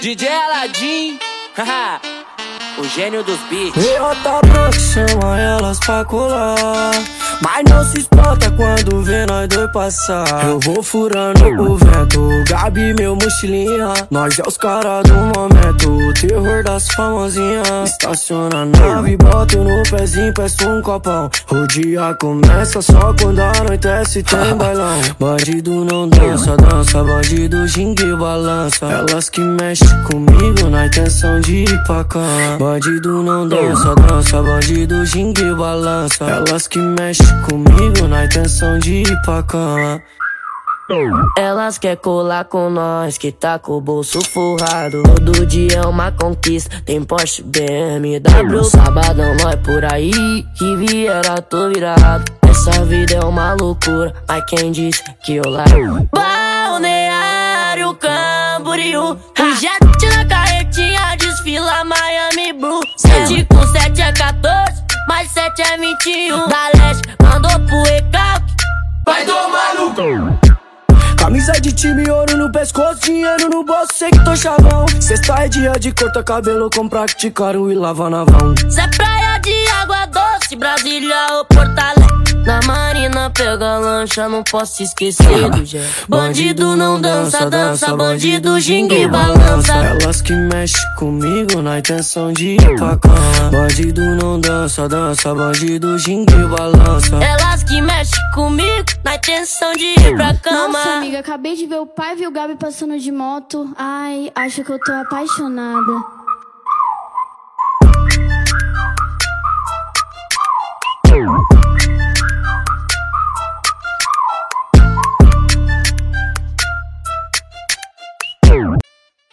DJ Aladim, o gênio dos beats. E outra branca chama elas pra colar. Mas não se espanta quando vê nós dois passar. Eu vou furando o vento, Gabi, meu mochilinha. Nós é os caras do momento, das famosinhas. Estaciona a nave, boto no pezinho, peço um copão. O dia começa só quando anoitece, tem bailão. Bandido não dança, dança, bandido jingue balança. Elas que mexem comigo na intenção de ir pra cama. Bandido não dança, dança, bandido jingue balança. Elas que mexem comigo na intenção de ir pra cama. Elas quer colar com nós, que tá com o bolso forrado. Todo dia é uma conquista, tem Porsche, BMW. Sabadão nós por aí, que viera tô virado. Essa vida é uma loucura, mas quem disse que eu largo? Balneário Camboriú, o jet na carretinha desfila Miami Blue. 7 com 7 é 14, mais 7 é 21. Da leste mandou pro recalque, vai tomar no cu. Camisa de time, ouro no pescoço, dinheiro no bolso, sei que tô chavão. Sexta é dia de corta cabelo com praticaram e lava na vão. Cê é praia de água doce, Brasília ou Porto Alegre. Na marina pega lancha, não posso esquecer do Jé. Bandido não dança, dança, bandido jingue balança. Elas que mexem comigo na intenção de ir pra cama. Bandido não dança, dança, bandido jingue balança. Elas que mexem comigo na intenção de ir pra cama. Nossa, amiga, acabei de ver o pai e o Gabi passando de moto. Ai, acho que eu tô apaixonada.